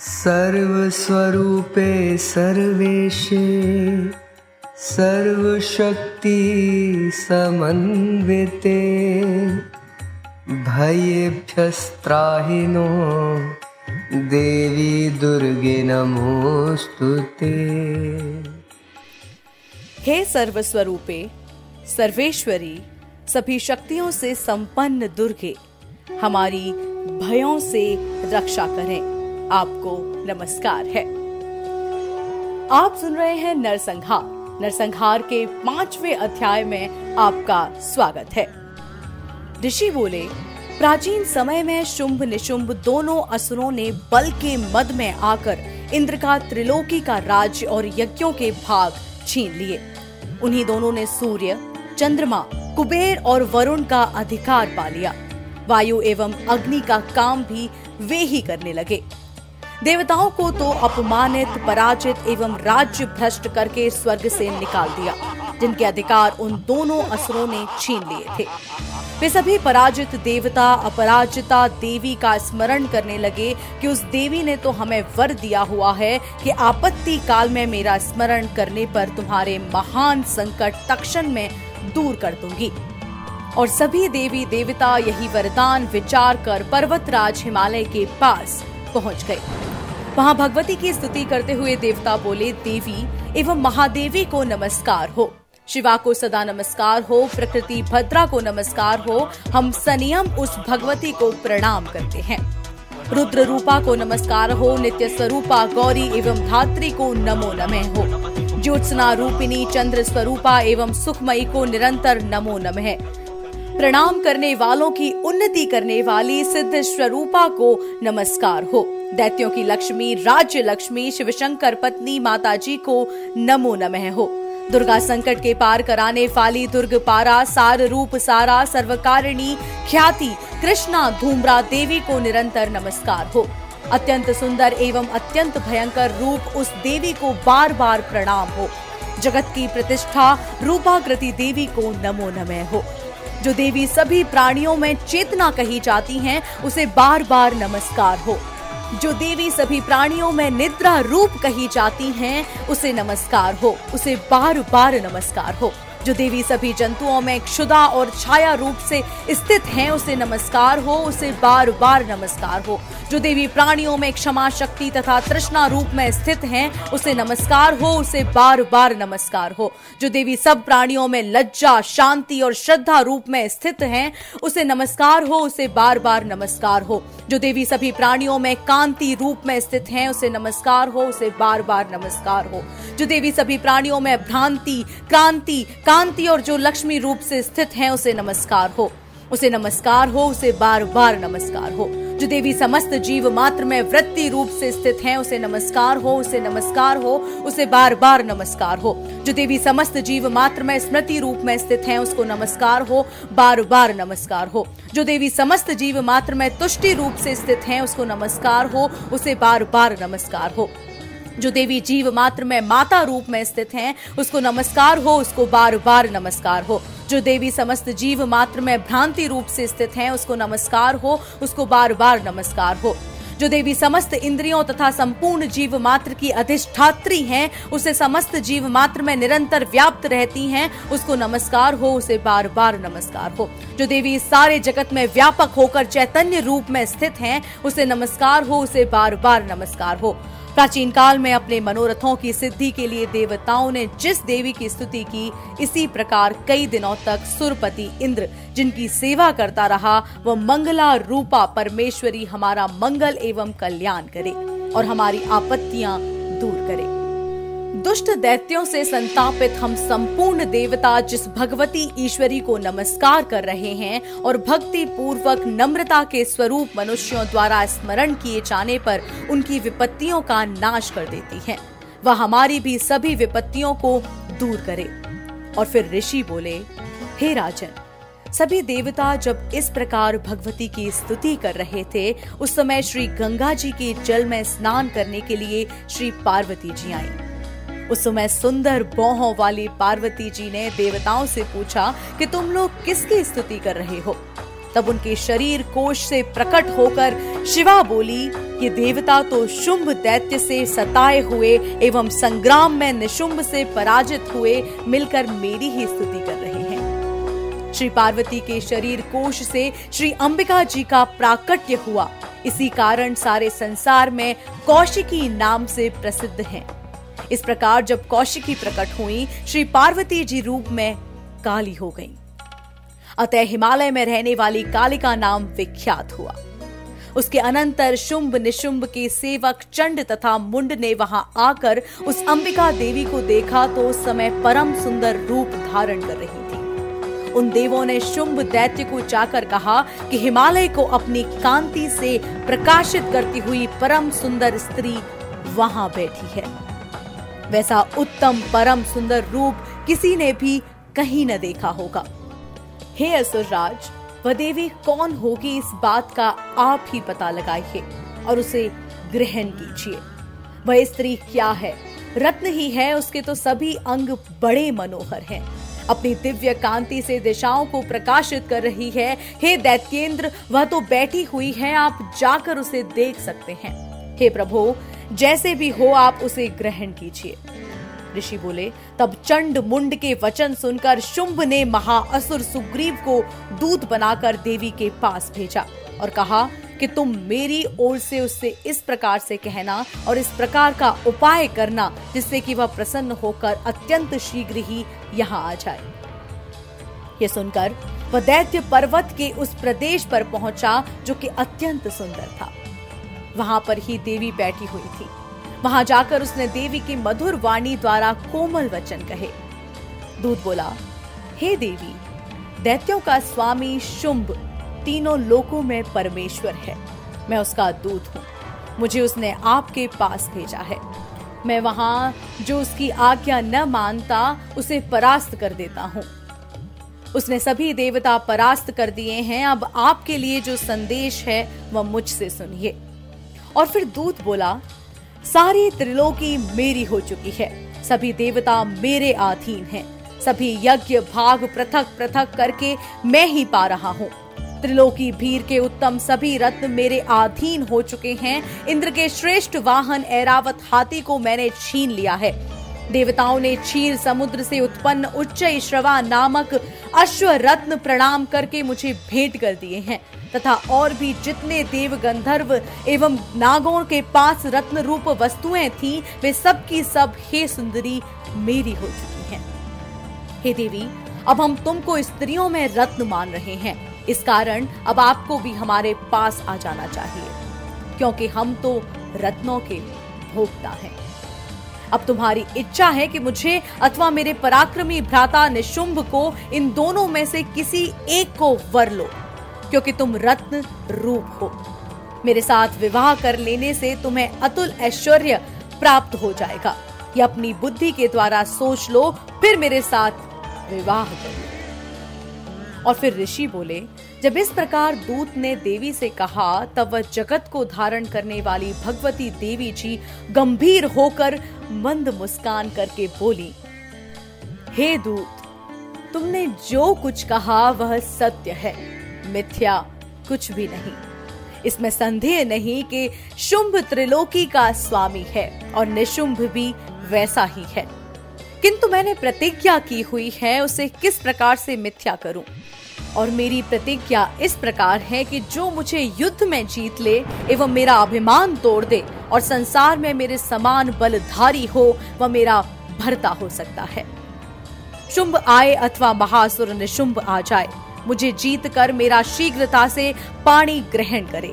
सर्वस्वरूपे सर्वेशे, सर्वशक्ति समन्विते, भयेभ्यस्त्राहिनो देवी दुर्गे नमोस्तुते हे सर्वस्वरूपे, सर्वेश्वरी, सभी शक्तियों से संपन्न दुर्गे, हमारी भयों से रक्षा करें। आपको नमस्कार है। आप सुन रहे हैं नरसंहार। नरसंहार के पांचवे अध्याय में आपका स्वागत है। ऋषि बोले, प्राचीन समय में शुंभ निशुंभ दोनों असुरों ने बल के मद में आकर इंद्र का त्रिलोकी का राज्य और यज्ञों के भाग छीन लिए। उन्हीं दोनों ने सूर्य, चंद्रमा, कुबेर और वरुण का अधिकार पा लिया। वायु एवं अग्नि का काम भी वे ही करने लगे। देवताओं को तो अपमानित, पराजित एवं राज्य भ्रष्ट करके स्वर्ग से निकाल दिया, जिनके अधिकार उन दोनों असुरों ने छीन लिए थे। वे सभी पराजित देवता, अपराजिता देवी का स्मरण करने लगे कि उस देवी ने तो हमें वर दिया हुआ है कि आपत्ति काल में मेरा स्मरण करने पर तुम्हारे महान संकट तक्षण में दूर कर दूँगी। और सभी देवी देवता यही वरदान विचार कर पर्वतराज हिमालय के पास पहुँच गए। वहाँ भगवती की स्तुति करते हुए देवता बोले, देवी एवं महादेवी को नमस्कार हो। शिवा को सदा नमस्कार हो, प्रकृति भद्रा को नमस्कार हो, हम संयम उस भगवती को प्रणाम करते हैं। रुद्र रूपा को नमस्कार हो, नित्य स्वरूपा गौरी एवं धात्री को नमो नमः हो। ज्योत्सना रूपिणी चंद्र स्वरूपा एवं सुखमयी को निरंतर नमो नमः। प्रणाम करने वालों की उन्नति करने वाली सिद्ध स्वरूपा को नमस्कार हो। दैत्यों की लक्ष्मी, राज्य लक्ष्मी शिव शंकर पत्नी माता जी को नमो नमः हो। दुर्गा संकट के पार कराने वाली दुर्ग पारा, सार रूप सारा, सर्वकारिणी ख्याति, कृष्णा धूमरा देवी को निरंतर नमस्कार हो। अत्यंत सुंदर एवं अत्यंत भयंकर रूप उस देवी को बार बार प्रणाम हो। जगत की प्रतिष्ठा रूपाकृति देवी को नमो नमः हो। जो देवी सभी प्राणियों में चेतना कही जाती हैं, उसे बार बार नमस्कार हो। जो देवी सभी प्राणियों में निद्रा रूप कही जाती हैं, उसे नमस्कार हो, उसे बार बार नमस्कार हो। जो देवी सभी जंतुओं में क्षुदा और छाया रूप से स्थित हैं, उसे नमस्कार हो, उसे बार बार नमस्कार हो। जो देवी प्राणियों में क्षमा शक्ति तथा तृष्णा रूप में स्थित हैं, उसे नमस्कार हो, उसे बार बार नमस्कार हो। जो देवी सब प्राणियों में लज्जा, शांति और श्रद्धा रूप में स्थित हैं, उसे नमस्कार हो, उसे बार बार नमस्कार हो। जो देवी सभी प्राणियों में कांति रूप में स्थित हैं, उसे नमस्कार हो, उसे बार बार नमस्कार हो। जो देवी सभी प्राणियों में भ्रांति, क्रांति कांति और जो लक्ष्मी रूप से स्थित है, उसे नमस्कार हो। उसे नमस्कार हो, उसे बार बार नमस्कार हो। जो देवी समस्त जीव मात्र में वृत्ति रूप से स्थित है, उसे नमस्कार हो, उसे नमस्कार हो, उसे बार बार नमस्कार हो। जो देवी समस्त जीव मात्र में स्मृति रूप में स्थित है, उसको नमस्कार हो बार बार नमस्कार हो। जो देवी समस्त जीव मात्र में तुष्टि रूप से स्थित है, उसको नमस्कार हो, उसे बार बार नमस्कार हो। जो देवी जीव मात्र में माता रूप में स्थित हैं, उसको नमस्कार हो, उसको बार बार नमस्कार हो। जो देवी समस्त जीव मात्र में भ्रांति रूप से स्थित हैं, उसको नमस्कार हो, उसको बार बार नमस्कार हो। जो देवी समस्त इंद्रियों तथा संपूर्ण जीव मात्र की अधिष्ठात्री हैं, उसे समस्त जीव मात्र में निरंतर व्याप्त रहती हैं, उसको नमस्कार हो, उसे बार बार नमस्कार हो। जो देवी सारे जगत में व्यापक होकर चैतन्य रूप में स्थित हैं, उसे नमस्कार हो, उसे बार बार नमस्कार हो। प्राचीन काल में अपने मनोरथों की सिद्धि के लिए देवताओं ने जिस देवी की स्तुति की, इसी प्रकार कई दिनों तक सुरपति इंद्र, जिनकी सेवा करता रहा, वह मंगला रूपा परमेश्वरी हमारा मंगल एवं कल्याण करे और हमारी आपत्तियाँ दूर करे। दुष्ट दैत्यों से संतापित हम संपूर्ण देवता जिस भगवती ईश्वरी को नमस्कार कर रहे हैं और भक्ति पूर्वक नम्रता के स्वरूप मनुष्यों द्वारा स्मरण किए जाने पर उनकी विपत्तियों का नाश कर देती है। वह हमारी भी सभी विपत्तियों को दूर करे। और फिर ऋषि बोले, हे राजन, सभी देवता जब इस प्रकार भगवती की स्तुति कर रहे थे, उस समय श्री गंगा जी के जल में स्नान करने के लिए श्री पार्वती जी आई। उस समय सुंदर बोहों वाली पार्वती जी ने देवताओं से पूछा कि तुम लोग किसकी स्तुति कर रहे हो? तब उनके शरीर कोश से प्रकट होकर शिवा बोली, ये देवता तो शुंभ दैत्य से सताए हुए एवं संग्राम में निशुंभ से पराजित हुए मिलकर मेरी ही स्तुति कर रहे हैं। श्री पार्वती के शरीर कोश से श्री अंबिका जी का प्राकट्य हुआ। इसी कारण सारे संसार में कौशिकी नाम से प्रसिद्ध हैं। इस प्रकार जब कौशिकी प्रकट हुई, श्री पार्वती जी रूप में काली हो गईं। अतः हिमालय में रहने वाली काली का नाम विख्यात हुआ। उसके अनंतर शुंभ निशुंभ के सेवक चंड तथा मुंड ने वहाँ आकर उस अंबिका देवी को देखा तो उस समय परम सुंदर रूप धारण कर रही थी। उन देवों ने शुंभ दैत्य को जाकर कहा कि हिमालय को अपनी कांति से प्रकाशित करती हुई परम सुंदर स्त्री वहाँ बैठी है। वैसा उत्तम परम सुंदर रूप किसी ने भी कहीं न देखा होगा। हे असुरराज देवी कौन होगी इस बात का आप ही पता लगाइए और उसे ग्रहण कीजिए। वह स्त्री क्या है? रत्न ही है, उसके तो सभी अंग बड़े मनोहर हैं। अपनी दिव्य कांति से दिशाओं को प्रकाशित कर रही है। हे दैत्येंद्र, वह तो बैठी हुई है, आप जाकर उसे देख सकते हैं। हे प्रभु जैसे भी हो आप उसे ग्रहण कीजिए। ऋषि बोले, तब चंड मुंड के वचन सुनकर शुंभ ने महाअसुर सुग्रीव को दूत बनाकर देवी के पास भेजा और कहा कि तुम मेरी ओर से उससे इस प्रकार से कहना और इस प्रकार का उपाय करना जिससे कि वह प्रसन्न होकर अत्यंत शीघ्र ही यहाँ आ जाए। ये सुनकर वह दैत्य पर्वत के उस प्रदेश पर पहुँचा जो कि अत्यंत सुंदर था। वहाँ पर ही देवी बैठी हुई थी। वहाँ जाकर उसने देवी की मधुर वाणी द्वारा कोमल वचन कहे। दूत बोला, हे देवी, दैत्यों का स्वामी शुंभ तीनों लोकों में परमेश्वर है। मैं उसका दूत हूँ। मुझे उसने आपके पास भेजा है। मैं वहाँ जो उसकी आज्ञा न मानता, उसे परास्त कर देता हूँ। उसने सभी देवता परास्त कर दिए हैं। अब आपके लिए जो संदेश है, वह मुझसे सुनिए। और फिर दूत बोला, सारी त्रिलोकी मेरी हो चुकी है। सभी देवता मेरे अधीन हैं। सभी यज्ञ भाग पृथक पृथक करके मैं ही पा रहा हूँ। त्रिलोकी भीर के उत्तम सभी रत्न मेरे अधीन हो चुके हैं। इंद्र के श्रेष्ठ वाहन ऐरावत हाथी को मैंने छीन लिया है। देवताओं ने क्षीर समुद्र से उत्पन्न उच्च श्रवा नामक अश्व रत्न प्रणाम करके मुझे भेंट कर दिए हैं। तथा और भी जितने देव गंधर्व एवं नागों के पास रत्न रूप वस्तुएँ थी, वे सब की सब हे सुंदरी, मेरी हो चुकी हैं। हे देवी, अब हम तुमको स्त्रियों में रत्न मान रहे हैं। इस कारण अब आपको भी हमारे पास आ जाना चाहिए, क्योंकि हम तो रत्नों के भोगता हैं। अब तुम्हारी इच्छा है कि मुझे अथवा मेरे पराक्रमी भ्राता निशुंभ को इन दोनों में से किसी एक को वर लो। क्योंकि तुम रत्न रूप हो। मेरे साथ विवाह कर लेने से तुम्हें अतुल ऐश्वर्य प्राप्त हो जाएगा। या अपनी बुद्धि के द्वारा सोच लो, फिर मेरे साथ विवाह कर। लो और फिर ऋषि बोले, जब इस प्रकार दूत ने देवी से कहा, तब वह जगत को धारण करने वाली भगवती देवी जी गंभीर होकर मंद मुस्कान करके बोली, हे दूत, तुमने जो कुछ कहा वह सत्य है। मिथ्या कुछ भी नहीं। इसमें संदेह नहीं कि शुंभ त्रिलोकी का स्वामी है और निशुंभ भी वैसा ही है। किंतु मैंने प्रतिज्ञा की हुई है, उसे किस प्रकार से मिथ्या करूँ? और मेरी प्रतिज्ञा इस प्रकार है कि जो मुझे युद्ध में जीत ले, एवं मेरा अभिमान तोड़ दे और संसार में मेरे समान बलधारी हो, वह मेरा भरता हो सकता है। शुंभ आए अथवा महासुर निशुंभ आ जाए मुझे जीत कर मेरा शीघ्रता से पानी ग्रहण करे।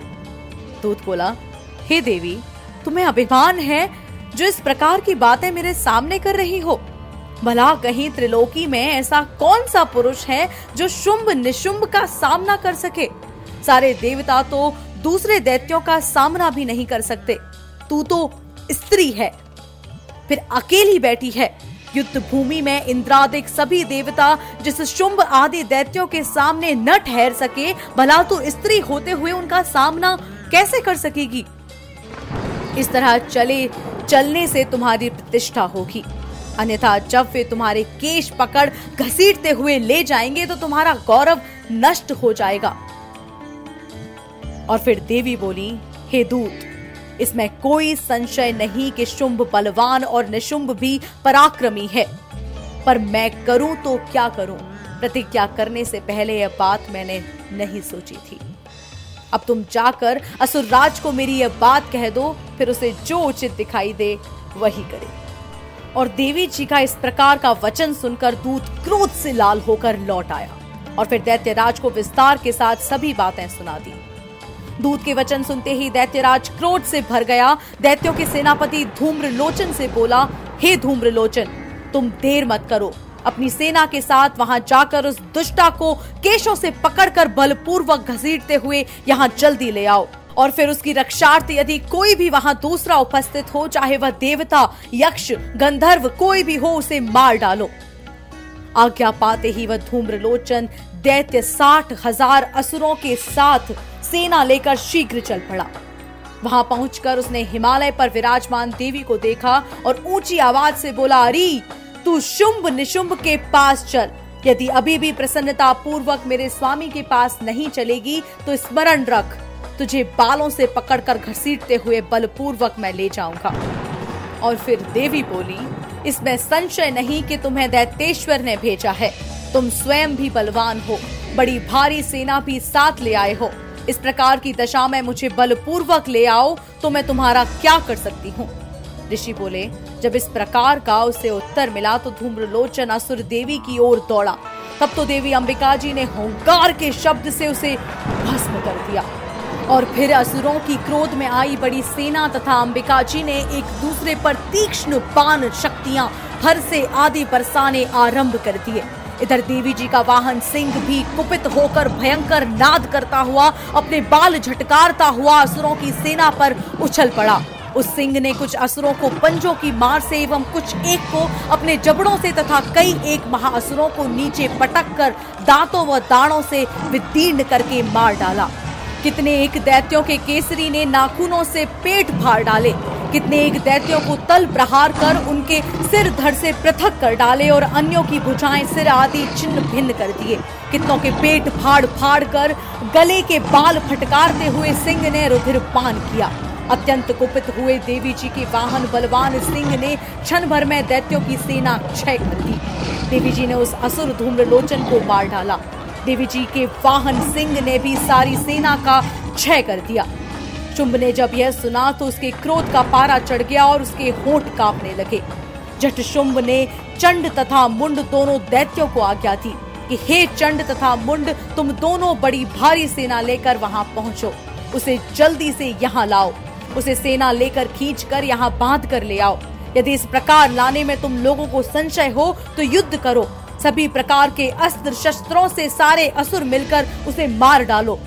दूत बोला, हे देवी, तुम्हें अभिमान है जो इस प्रकार की बातें मेरे सामने कर रही हो। भला कहीं त्रिलोकी में ऐसा कौन सा पुरुष है जो शुंभ निशुंभ का सामना कर सके? सारे देवता तो दूसरे दैत्यों का सामना भी नहीं कर सकते। तू तो स्त्री है, फिर अकेली बैठी है। युद्ध भूमि में इंद्रादिक सभी देवता जिस शुंभ आदि दैत्यों के सामने न ठहर सके, भला तो स्त्री होते हुए उनका सामना कैसे कर सकेगी? इस तरह चले, चलने से तुम्हारी प्रतिष्ठा होगी। अन्यथा जब वे तुम्हारे केश पकड़ घसीटते हुए ले जाएँगे तो तुम्हारा गौरव नष्ट हो जाएगा। और फिर देवी बोली, हे दूत इसमें कोई संशय नहीं कि शुंभ बलवान और निशुंभ भी पराक्रमी है। पर मैं करूँ तो क्या करूँ? प्रतिज्ञा करने से पहले यह बात मैंने नहीं सोची थी। अब तुम जाकर असुरराज को मेरी यह बात कह दो, फिर उसे जो उचित दिखाई दे, वही करे। और देवी जी का इस प्रकार का वचन सुनकर दूत क्रोध से लाल होकर लौट आया और फिर दैत्यराज को विस्तार के साथ सभी बातें सुना दी। दूत के वचन सुनते ही दैत्यराज क्रोध से भर गया। दैत्यों के सेनापति धूम्र लोचन से बोला, हे धूम्र लोचन तुम देर मत करो। अपनी सेना के साथ वहाँ जाकर उस दुष्टा को केशों से पकड़कर बलपूर्वक घसीटते हुए यहाँ जल्दी ले आओ। और फिर उसकी रक्षार्थ, यदि कोई भी वहाँ दूसरा उपस्थित हो, चाहे वह देवता, यक्ष, गंधर्व, कोई भी हो, उसे मार डालो। आज्ञा पाते ही वह धूम्रलोचन दैत्य साठ हज़ार असुरों के साथ सेना लेकर शीघ्र चल पड़ा। वहाँ पहुंचकर उसने हिमालय पर विराजमान देवी को देखा और ऊँची आवाज़ से बोला, अरे, तू शुंभ निशुंभ के पास चल। यदि अभी भी प्रसन्नता पूर्वक मेरे स्वामी के पास नहीं चलेगी तो स्मरण रख। तुझे बालों से पकड़कर घसीटते हुए बलपूर्वक मैं ले जाऊँगा। और फिर देवी बोली, इसमें संशय नहीं कि तुम्हें दैतेश्वर ने भेजा है। तुम स्वयं भी बलवान हो। बड़ी भारी सेना भी साथ ले आए हो। इस प्रकार की दशा में मुझे बलपूर्वक ले आओ तो मैं तुम्हारा क्या कर सकती हूँ? ऋषि बोले, जब इस प्रकार का उसे उत्तर मिला तो धूम्रलोचन असुर देवी की ओर दौड़ा। तब तो देवी अंबिका जी ने होंकार के शब्द से उसे भस्म कर दिया। और फिर असुरों की क्रोध में आई बड़ी सेना तथा अंबिका जी ने एक दूसरे पर तीक्ष्ण बाण शक्तियाँ हर से आदि बरसाने आरंभ कर दिए। इधर देवी जी का वाहन सिंह भी कुपित होकर भयंकर नाद करता हुआ, अपने बाल झटकारता हुआ असुरों की सेना पर उछल पड़ा। उस सिंह ने कुछ असुरों को पंजों की मार से एवं कुछ एक को अपने जबड़ों से तथा कई एक महाअसुरों को नीचे पटक कर दांतों व दाणों से विदीर्ण करके मार डाला। कितने एक दैत्यों के केसरी ने नाखूनों से पेट फाड़ डाले। कितने एक दैत्यों को तल प्रहार कर उनके सिर धड़ से पृथक कर डाले और अन्यों की भुजाएँ सिर आदि छिन्न भिन्न कर दिए। कितनों के पेट फाड़ फाड़ कर गले के बाल फटकारते हुए सिंह ने रुधिर पान किया। अत्यंत कुपित हुए देवी जी के वाहन बलवान सिंह ने क्षण भर में दैत्यों की सेना क्षय कर दी। देवी जी ने उस असुर धूम्र लोचन को मार डाला। देवी जी के वाहन सिंह ने भी सारी सेना का क्षय कर दिया। चुंब ने जब यह सुना तो उसके क्रोध का पारा चढ़ गया और उसके होठ कांपने लगे। जट शुंभ ने चंड तथा मुंड दोनों दैत्यों को आज्ञा दी कि हे चंड तथा मुंड, तुम दोनों बड़ी भारी सेना लेकर वहाँ पहुंचो। उसे जल्दी से यहाँ लाओ। उसे सेना लेकर खींच कर यहाँ बाँध कर ले आओ। यदि इस प्रकार लाने में तुम लोगों को संशय हो तो युद्ध करो। सभी प्रकार के अस्त्र शस्त्रों से सारे असुर मिलकर उसे मार डालो।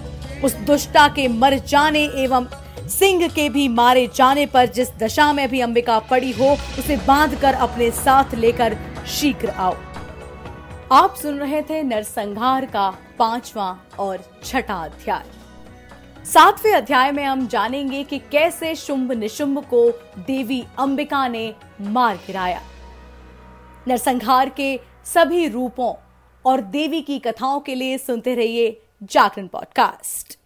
उस दुष्टा के मर जाने एवं सिंह के भी मारे जाने पर जिस दशा में भी अंबिका पड़ी हो, उसे बाँध कर अपने साथ लेकर शीघ्र आओ। आप सुन रहे थे नरसंहार का पांचवा और छठा अध्याय। सातवें अध्याय में हम जानेंगे कि कैसे शुंभ निशुंभ को देवी अंबिका ने मार गिराया। नरसंहार के सभी रूपों और देवी की कथाओं के लिए सुनते रहिए जागरण पॉडकास्ट।